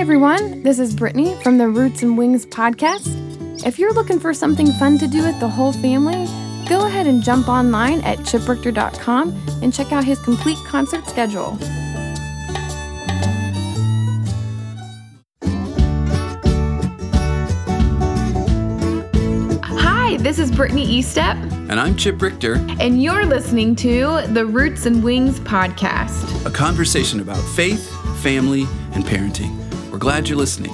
everyone. This is Brittany from the Roots and Wings podcast. If you're looking for something fun to do with the whole family, go ahead and jump online at chiprichter.com and check out his complete concert schedule. Hi, this is Brittany Eastep, And I'm Chip Richter, and you're listening to the Roots and Wings podcast. a conversation about faith, family, and parenting. Glad you're listening.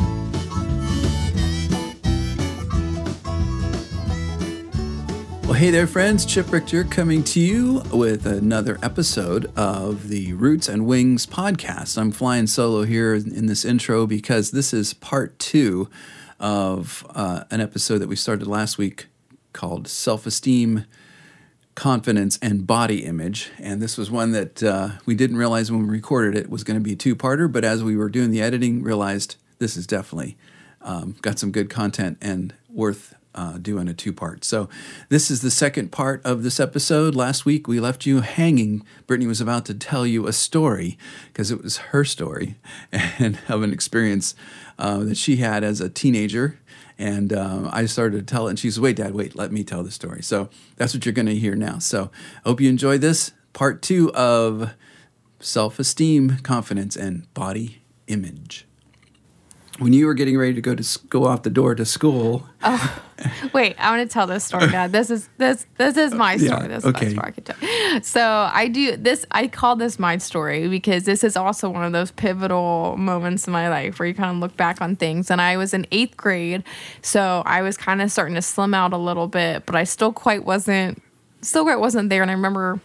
Well, hey there, friends. Chip Richter coming to you with another episode of the Roots and Wings podcast. I'm flying solo here in this intro because this is part two of uh, an episode that we started last week called Self Esteem confidence and body image. And this was one that uh, we didn't realize when we recorded it was going to be a two parter, but as we were doing the editing, realized this is definitely um, got some good content and worth. Uh, doing a two part. So, this is the second part of this episode. Last week we left you hanging. Brittany was about to tell you a story because it was her story and of an experience uh, that she had as a teenager and um, I started to tell it, and she said, Wait, Dad, wait, let me tell the story. So that's what you're going to hear now. So I hope you enjoy this part two of self esteem, confidence, and body image. When you were getting ready to go to go off the door to school, Oh, Wait, I want to tell this story, Dad. This is this this is my story. Yeah, this is okay. my story I can tell. So I do this. I call this my story because this is also one of those pivotal moments in my life where you kind of look back on things. And I was in eighth grade, so I was kind of starting to slim out a little bit, but I still quite wasn't still quite wasn't there. And I remember.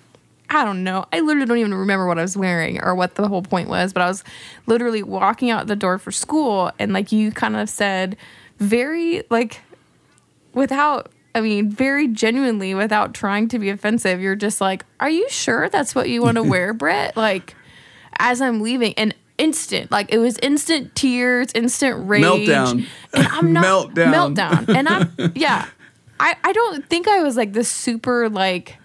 I don't know. I literally don't even remember what I was wearing or what the whole point was, but I was literally walking out the door for school and like you kind of said very like without I mean, very genuinely, without trying to be offensive, you're just like, "Are you sure that's what you want to wear, Brett?" Like, as I'm leaving, and instant, like it was instant tears, instant rage, Meltdown. and I'm not Meltdown. meltdown, and I'm yeah, I I don't think I was like this super like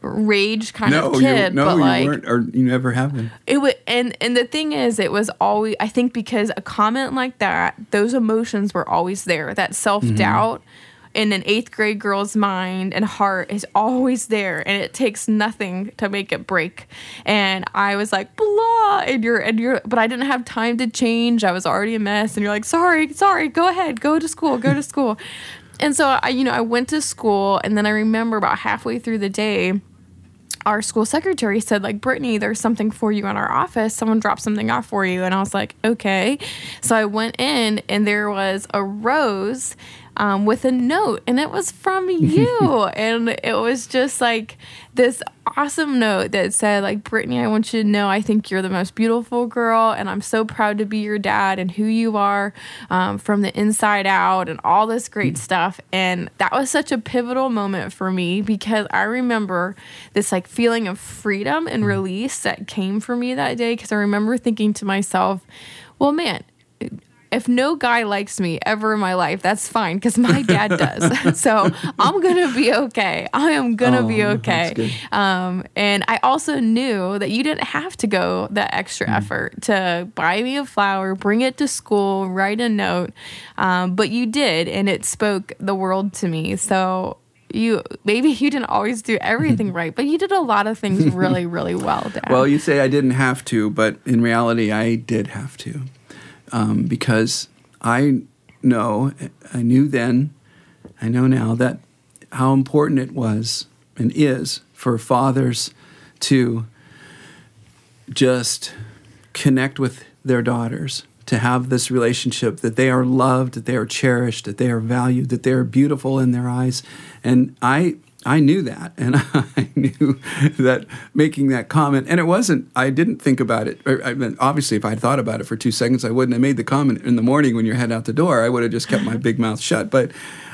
rage kind no, of kid, you, no, but you like weren't, or you never have been. it would and and the thing is it was always i think because a comment like that those emotions were always there that self-doubt mm-hmm. in an eighth grade girl's mind and heart is always there and it takes nothing to make it break. And i was like blah and you're and you're but i didn't have time to change. I was already a mess and you're like sorry sorry go ahead go to school go to school and so i you know i went to school and then i remember about halfway through the day our school secretary said like brittany there's something for you in our office. Someone dropped something off for you. And i was like okay. So i went in and there was a rose um, with a note and it was from you. And it was just like this awesome note that said like brittany i want you to know i think you're the most beautiful girl and i'm so proud to be your dad and who you are um, from the inside out and all this great stuff. And that was such a pivotal moment for me because i remember this like feeling of freedom and release that came for me that day because i remember thinking to myself well man if no guy likes me ever in my life, that's fine because my dad does. so I'm gonna be okay. I am gonna be Oh, okay. Um, and I also knew that you didn't have to go that extra Mm. effort to buy me a flower, bring it to school, write a note, um, but you did, and it spoke the world to me. So. You maybe you didn't always do everything right, but you did a lot of things really, really well, Dad. Well, you say I didn't have to, but in reality, I did have to. Um, because I know, I knew then, I know now that how important it was and is for fathers to just connect with their daughters, to have this relationship that they are loved, that they are cherished, that they are valued, that they are beautiful in their eyes. And I I knew that, and I knew that making that comment, and it wasn't. I didn't think about it. I mean, obviously, if I had thought about it for two seconds, I wouldn't have made the comment in the morning when you're heading out the door. I would have just kept my big mouth shut. But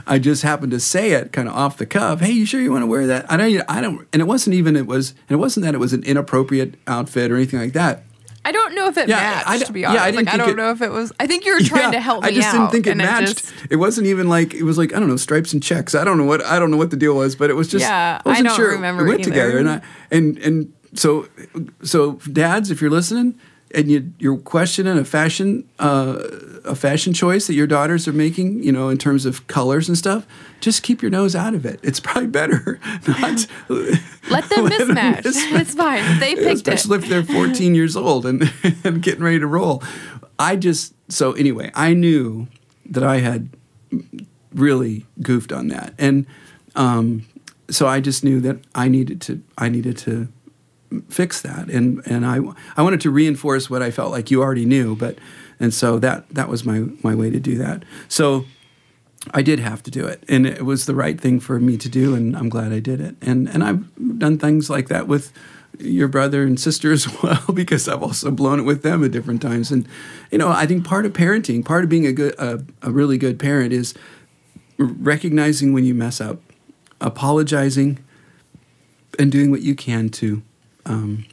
I just happened to say it kind of off the cuff. Hey, you sure you want to wear that? I don't. I don't. And it wasn't even. It was. And it wasn't that it was an inappropriate outfit or anything like that. I don't know if it Yeah, matched, I to be yeah. I like, I don't it- know if it was. I think you were trying to help me I just out. didn't think it matched. just- It wasn't even like it was like I don't know stripes and checks. I don't know what I don't know what the deal was, but it was just Yeah, I wasn't I don't sure remember it went either. together. And I and and so so dads, if you're listening, and you you're questioning a fashion uh, a fashion choice that your daughters are making, you know, in terms of colors and stuff, just keep your nose out of it. It's probably better not let them let mismatch. Them mismatch. It's fine. They picked Especially it. if they're 14 years old and, and getting ready to roll. I just so anyway, I knew that I had really goofed on that, and um, so I just knew that I needed to I needed to fix that, and and I I wanted to reinforce what I felt like you already knew, but and so that that was my my way to do that. So I did have to do it, and it was the right thing for me to do, and I'm glad I did it. And and I've done things like that with your brother and sister as well because I've also blown it with them at different times. And you know, I think part of parenting, part of being a good a, a really good parent is recognizing when you mess up, apologizing, and doing what you can to um,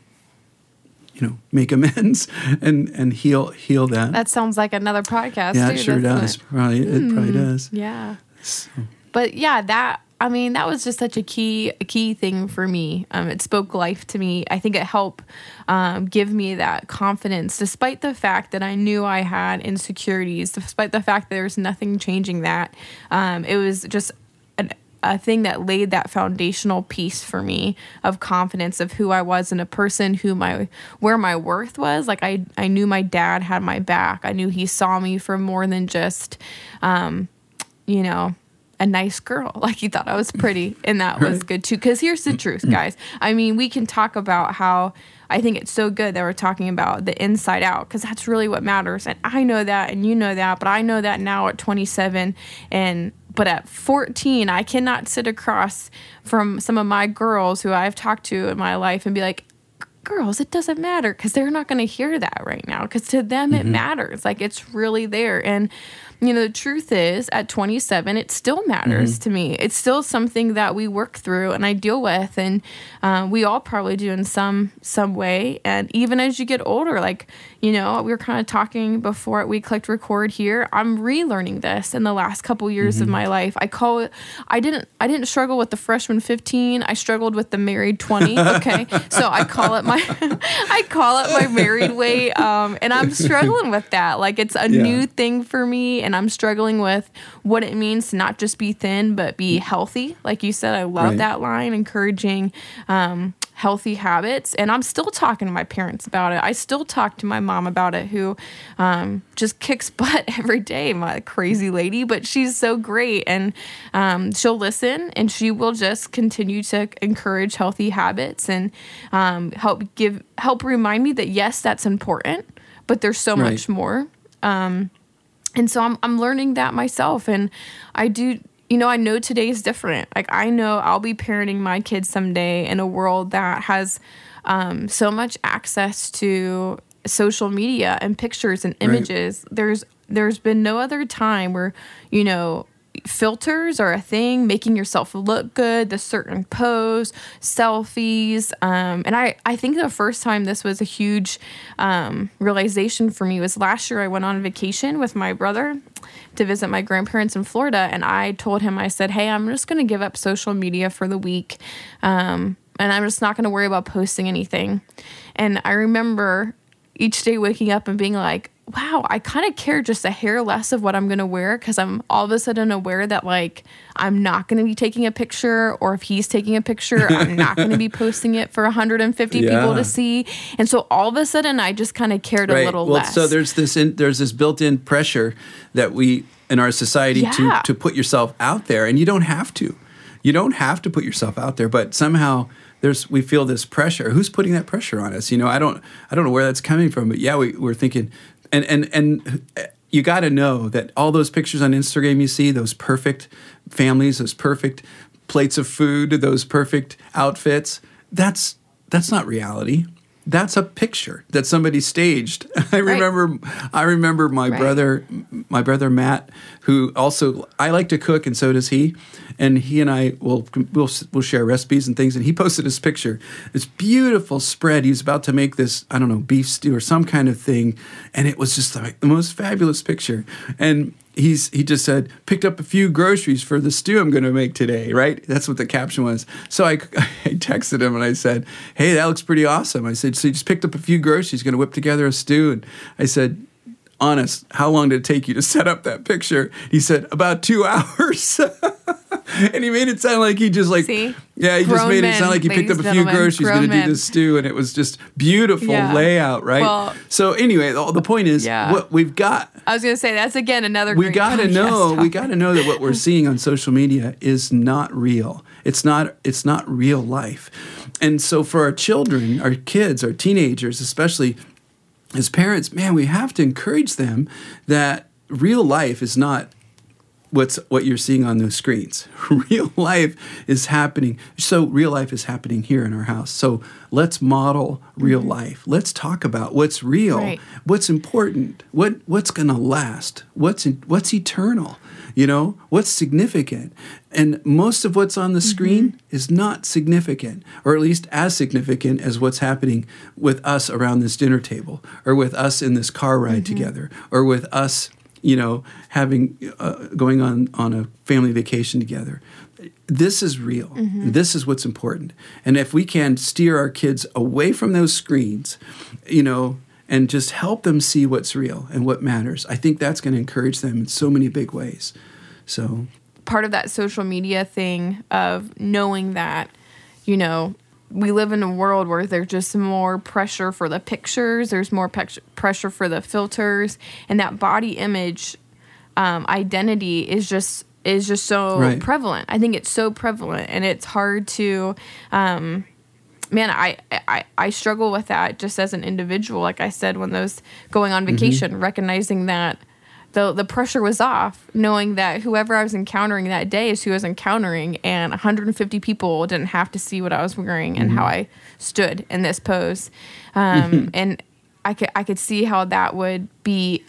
you know make amends and and heal heal that. That sounds like another podcast. Yeah, too, it sure does. It? Probably it mm, probably does. Yeah. So. But yeah, that I mean that was just such a key a key thing for me. Um, it spoke life to me. I think it helped um, give me that confidence, despite the fact that I knew I had insecurities, despite the fact that there was nothing changing that. Um, it was just a thing that laid that foundational piece for me of confidence of who I was and a person who my where my worth was. Like I I knew my dad had my back. I knew he saw me for more than just um you know a nice girl. Like he thought I was pretty and that was good too. Cuz here's the truth guys. I mean we can talk about how I think it's so good that we're talking about the inside out because that's really what matters. And I know that, and you know that, but I know that now at 27 and but at 14, I cannot sit across from some of my girls who I've talked to in my life and be like, girls, it doesn't matter because they're not going to hear that right now because to them mm-hmm. it matters. Like it's really there. And you know, the truth is at 27, it still matters mm-hmm. to me. It's still something that we work through and I deal with, and uh, we all probably do in some some way. And even as you get older, like you know, we were kind of talking before we clicked record here. I'm relearning this in the last couple years mm-hmm. of my life. I call it. I didn't. I didn't struggle with the freshman 15. I struggled with the married 20. Okay, so I call it my. I call it my married way, um, and I'm struggling with that. Like it's a yeah. new thing for me, and and I'm struggling with what it means to not just be thin, but be healthy. Like you said, I love right. that line, encouraging um, healthy habits. And I'm still talking to my parents about it. I still talk to my mom about it, who um, just kicks butt every day, my crazy lady, but she's so great. And um, she'll listen and she will just continue to encourage healthy habits and um, help give, help remind me that yes, that's important, but there's so right. much more. Um, and so I'm I'm learning that myself. And I do you know I know today is different. Like I know I'll be parenting my kids someday in a world that has um, so much access to social media and pictures and images. Right. there's there's been no other time where you know filters are a thing, making yourself look good, the certain pose, selfies. Um, and I, I think the first time this was a huge um, realization for me was last year. I went on vacation with my brother to visit my grandparents in Florida. And I told him, I said, Hey, I'm just going to give up social media for the week. Um, and I'm just not going to worry about posting anything. And I remember each day waking up and being like, wow, I kind of care just a hair less of what I'm going to wear because I'm all of a sudden aware that like I'm not going to be taking a picture or if he's taking a picture, I'm not going to be posting it for 150 yeah. people to see. And so all of a sudden I just kind of cared right. a little well, less. So there's this in, there's this built-in pressure that we in our society yeah. to to put yourself out there and you don't have to. You don't have to put yourself out there, but somehow there's we feel this pressure. Who's putting that pressure on us? You know, I don't I don't know where that's coming from, but yeah, we, we're thinking, and and and uh, you got to know that all those pictures on Instagram you see, those perfect families, those perfect plates of food, those perfect outfits, that's that's not reality that's a picture that somebody staged. I remember right. I remember my right. brother my brother Matt who also I like to cook and so does he and he and I will we'll, we'll share recipes and things and he posted his picture this beautiful spread he's about to make this I don't know beef stew or some kind of thing and it was just like the most fabulous picture and he's he just said picked up a few groceries for the stew I'm going to make today, right? That's what the caption was. So I, I texted him and I said, "Hey, that looks pretty awesome." I said, "So you just picked up a few groceries, going to whip together a stew." And I said, "Honest, how long did it take you to set up that picture?" He said, "About 2 hours." and he made it sound like he just like See? yeah he just Grown made it sound like he picked up a few groceries going to do this stew and it was just beautiful Yeah. layout right Well- so anyway the, the point is Yeah. what we've got I was gonna say that's again another. we got to podcast know we got to know that what we're seeing on social media is not real it's not it's not real life and so for our children our kids our teenagers especially as parents man we have to encourage them that real life is not what's what you're seeing on those screens. real life is happening. So real life is happening here in our house. So let's model real mm-hmm. life. Let's talk about what's real, Right. what's important, what what's going to last, what's in, what's eternal, you know, what's significant. And most of what's on the mm-hmm. screen is not significant, or at least as significant as what's happening with us around this dinner table, or with us in this car ride mm-hmm. together, or with us you know, having uh, going on on a family vacation together. This is real. This is what's important. And if we can steer our kids away from those screens, you know, and just help them see what's real and what matters, I think that's going to encourage them in so many big ways. So, part of that social media thing of knowing that, you know, we live in a world where there's just more pressure for the pictures, there's more pec- pressure for the filters, and that body image um, identity is just is just so Right. prevalent. I think it's so prevalent, and it's hard to. Um, man, I, I I struggle with that just as an individual. Like I said, when those going on vacation, recognizing that the the pressure was off, knowing that whoever I was encountering that day is who I was encountering, and 150 people didn't have to see what I was wearing and how I stood in this pose, um, and I could I could see how that would be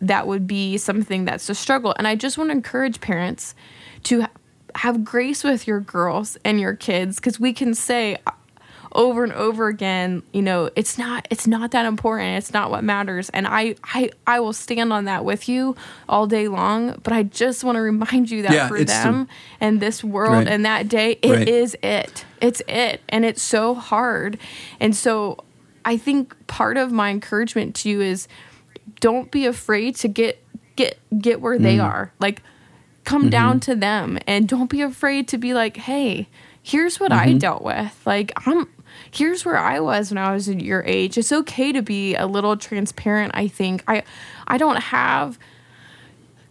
that would be something that's a struggle. And I just want to encourage parents to have grace with your girls and your kids because we can say over and over again, you know, it's not it's not that important. It's not what matters. And I I I will stand on that with you all day long, but I just want to remind you that Yeah, for it's the- them and this world Right. and that day, it is Right. it. It's it. And it's so hard. And so I think part of my encouragement to you is don't be afraid to get get get where they Mm. are. Like come Mm-hmm. down to them and don't be afraid to be like, "Hey, here's what Mm-hmm. I dealt with." Like I'm here's where I was when I was at your age. It's okay to be a little transparent, I think. I I don't have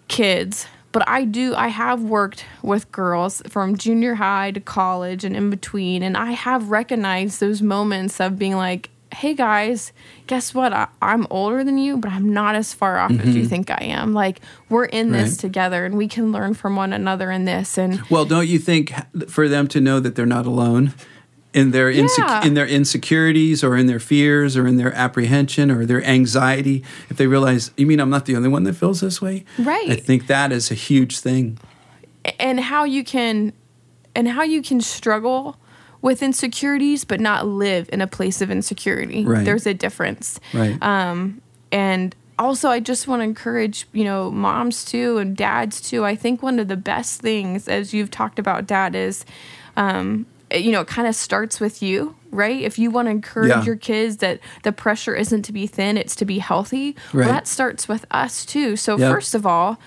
kids, but I do I have worked with girls from junior high to college and in between and I have recognized those moments of being like, "Hey guys, guess what? I, I'm older than you, but I'm not as far off as you mm-hmm. think I am. Like we're in this Right. together and we can learn from one another in this and well, don't you think for them to know that they're not alone in their inse- in their insecurities or in their fears or in their apprehension or their anxiety, if they realize, you mean I'm not the only one that feels this way? Right. I think that is a huge thing. and how you can and how you can struggle with insecurities but not live in a place of insecurity Right. there's a difference Right. um, and also i just want to encourage you know moms too and dads too i think one of the best things as you've talked about dad is um, you know it kind of starts with you right if you want to encourage Yeah. your kids that the pressure isn't to be thin it's to be healthy Right. well that starts with us too so Yep. first of all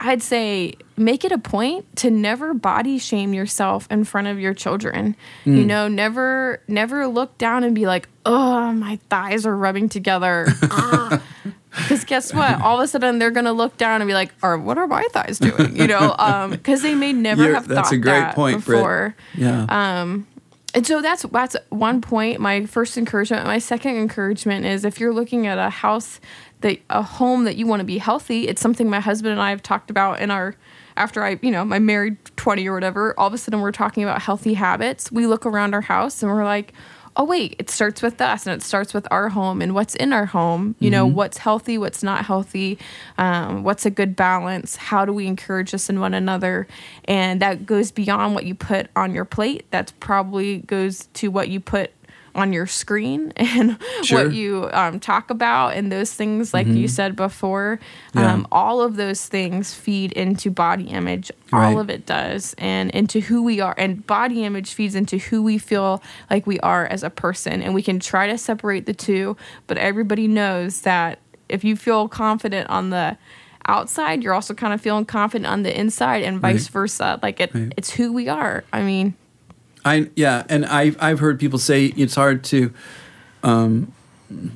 I'd say make it a point to never body shame yourself in front of your children. Mm. You know, never never look down and be like, "Oh, my thighs are rubbing together." Because guess what? All of a sudden they're gonna look down and be like, "Or what are my thighs doing?" You know, because they may never You're- have that's thought a great that point, before. Yeah. Um, And so that's that's one point. My first encouragement. My second encouragement is if you're looking at a house that a home that you want to be healthy. It's something my husband and I have talked about in our after I you know my married twenty or whatever. All of a sudden we're talking about healthy habits. We look around our house and we're like. Oh wait! It starts with us, and it starts with our home and what's in our home. You know, what's healthy, what's not healthy, um, what's a good balance. How do we encourage us in one another? And that goes beyond what you put on your plate. That's probably goes to what you put on your screen and Sure. what you um, talk about and those things like you said before Mm-hmm. Yeah. um, all of those things feed into body image Right. all of it does and into who we are and body image feeds into who we feel like we are as a person and we can try to separate the two but everybody knows that if you feel confident on the outside you're also kind of feeling confident on the inside and vice Right. versa like it, Right. it's who we are i mean I yeah, and I've I've heard people say it's hard to um,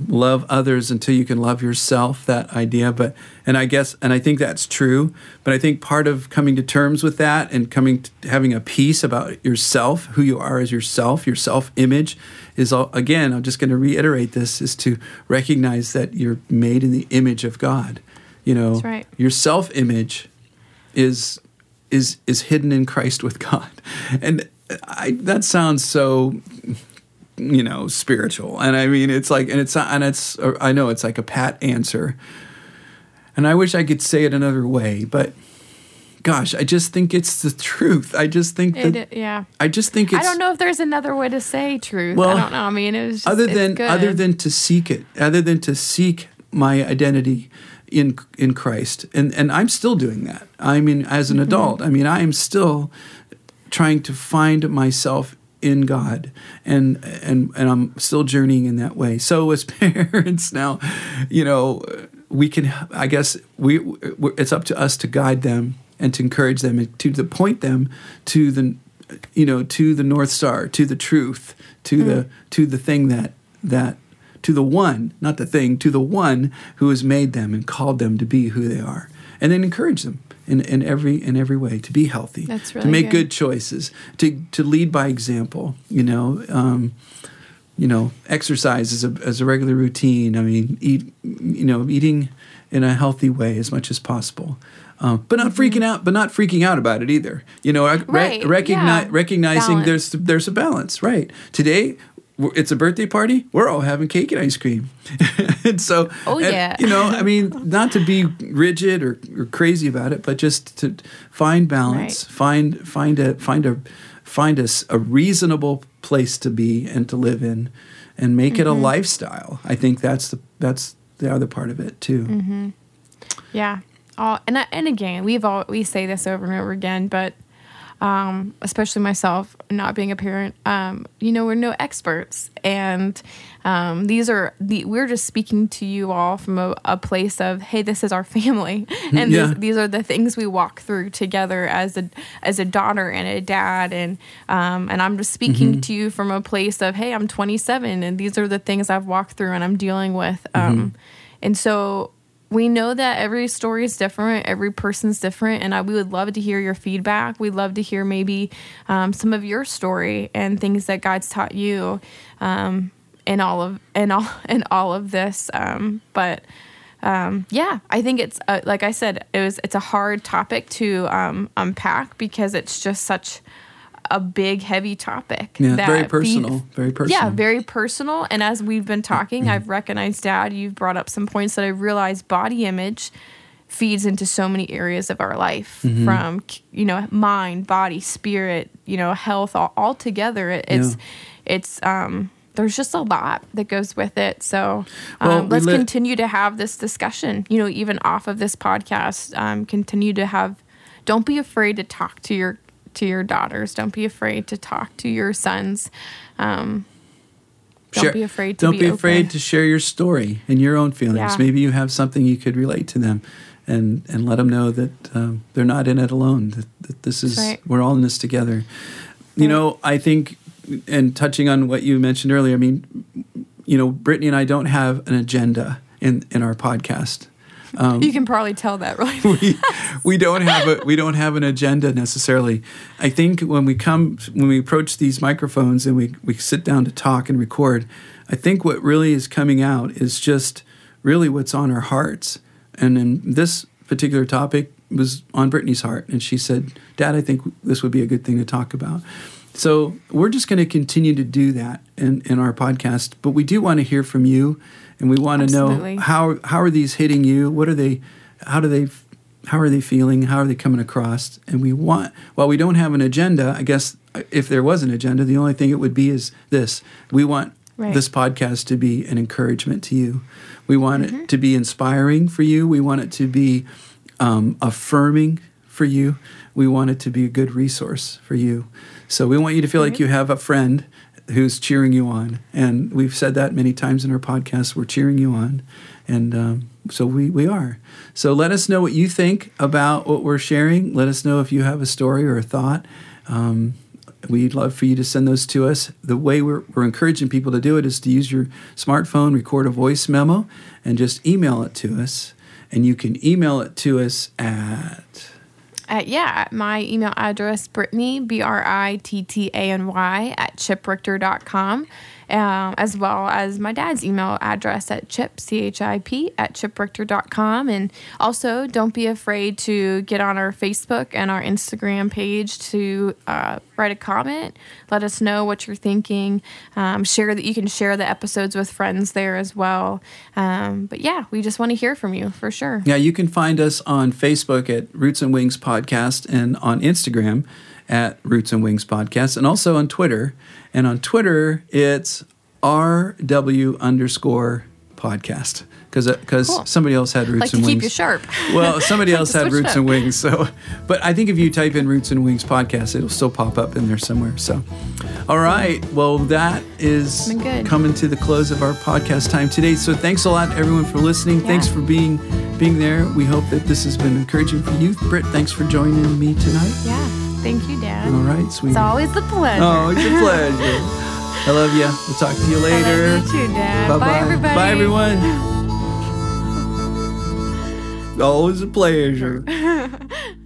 love others until you can love yourself. That idea, but and I guess and I think that's true. But I think part of coming to terms with that and coming to having a peace about yourself, who you are as yourself, your self image, is all, again. I'm just going to reiterate this: is to recognize that you're made in the image of God. You know, That's right. your self image is is is hidden in Christ with God. And I that sounds so you know spiritual and i mean it's like and it's and it's i know it's like a pat answer and i wish i could say it another way but gosh i just think it's the truth i just think that it, yeah i just think it's I don't know if there's another way to say truth. Well, I don't know. I mean, it was just, other than good. other than to seek it other than to seek my identity in in Christ and and I'm still doing that I mean as Mm-hmm. an adult I mean I am still trying to find myself in God. And and and I'm still journeying in that way. So as parents now you know we can I guess we it's up to us to guide them and to encourage them and to, to point them to the you know to the north star to the truth to the mm. to the thing that that to the one not the thing to the one who has made them and called them to be who they are and then encourage them in, in every in every way to be healthy That's to make good. good choices to to lead by example you know um, you know exercise as a, as a regular routine i mean eat you know eating in a healthy way as much as possible um, but not freaking out but not freaking out about it either you know re- Right, recognize yeah. recognizing Balance. there's there's a balance right today it's a birthday party we're all having cake and ice cream and so Oh, and, you know i mean not to be rigid or, or crazy about it but just to find balance Right. find find a find a find us a reasonable place to be and to live in and make it a Mm-hmm. lifestyle i think that's the that's the other part of it too Mm-hmm. Yeah. All and I, and again, we've all we say this over and over again, but um, especially myself, not being a parent, um, you know, we're no experts, and um, these are the we're just speaking to you all from a, a place of, hey, this is our family, and Yeah. these, these are the things we walk through together as a as a daughter and a dad, and um, and I'm just speaking to you from a place of, hey, I'm 27, and these are the things I've walked through and I'm dealing with, um, and so we know that every story is different every person's different and I, we would love to hear your feedback. We'd love to hear maybe um, some of your story and things that god's taught you um, in all of in all in all of this um, but um, yeah i think it's uh, like i said it was it's a hard topic to um, unpack because it's just such a big heavy topic yeah very personal very personal yeah, very personal. And as we've been talking, I've recognized, Dad, you've brought up some points that I realized body image feeds into so many areas of our life from, you know, mind, body, spirit, you know, health, all, all together. It, it's, it's, um, there's just a lot that goes with it. So um, Well, let's lit- continue to have this discussion, you know, even off of this podcast, um, continue to have, don't be afraid to talk to your, to your daughters. Don't be afraid to talk to your sons. Um, don't Share- be afraid to don't be, be afraid to share your story and your own feelings Yeah. maybe you have something you could relate to them and and let them know that um, they're not in it alone that, that this is right. we're all in this together you Right. know i think and touching on what you mentioned earlier i mean you know brittany and i don't have an agenda in in our podcast Um, you can probably tell that, right? we, we don't have a we don't have an agenda necessarily. I think when we come when we approach these microphones and we we sit down to talk and record, I think what really is coming out is just really what's on our hearts. And in this particular topic was on Brittany's heart, and she said, "Dad, I think this would be a good thing to talk about." So we're just going to continue to do that in, in our podcast, but we do want to hear from you, and we want to know how how are these hitting you? What are they? How do they? How are they feeling? How are they coming across? And we want. While we don't have an agenda, I guess if there was an agenda, the only thing it would be is this: we want Right. this podcast to be an encouragement to you. We want Mm-hmm. it to be inspiring for you. We want it to be um, affirming for you. We want it to be a good resource for you. So we want you to feel like you have a friend who's cheering you on. And we've said that many times in our podcast. We're cheering you on. And um, so we, we are. So let us know what you think about what we're sharing. Let us know if you have a story or a thought. Um, we'd love for you to send those to us. The way we're, we're encouraging people to do it is to use your smartphone, record a voice memo, and just email it to us. And you can email it to us at Uh, yeah, my email address, Brittany, B R I T T A N Y, at chiprichter.com, um, as well as my dad's email address at chip, C H I P, at chiprichter.com. And also, don't be afraid to get on our Facebook and our Instagram page to uh, write a comment. Let us know what you're thinking. Um, share that you can share the episodes with friends there as well. Um, but yeah, we just want to hear from you for sure. Yeah, you can find us on Facebook at Roots and Wings Podcast and on Instagram at Roots and Wings Podcast and also on Twitter. And on Twitter, it's RW underscore podcast because because uh, Cool. somebody else had Roots Like to and keep Wings. you sharp. Well, somebody Like else had Roots it and. Wings. So, but I think if you type in Roots and Wings podcast, it'll still pop up in there somewhere. So, all right. Well, that is coming to the close of our podcast time today. So, thanks a lot, everyone, for listening. Thanks for being being there. We hope that this has been encouraging for you, Britt. Thanks for joining me tonight. Yeah. Thank you, Dad. All right, sweetie. It's always a pleasure. Oh, it's a pleasure. I love you. We'll talk to you later. I love you too, Dad. Bye-bye. Bye, everybody. Bye, everyone. It's always a pleasure.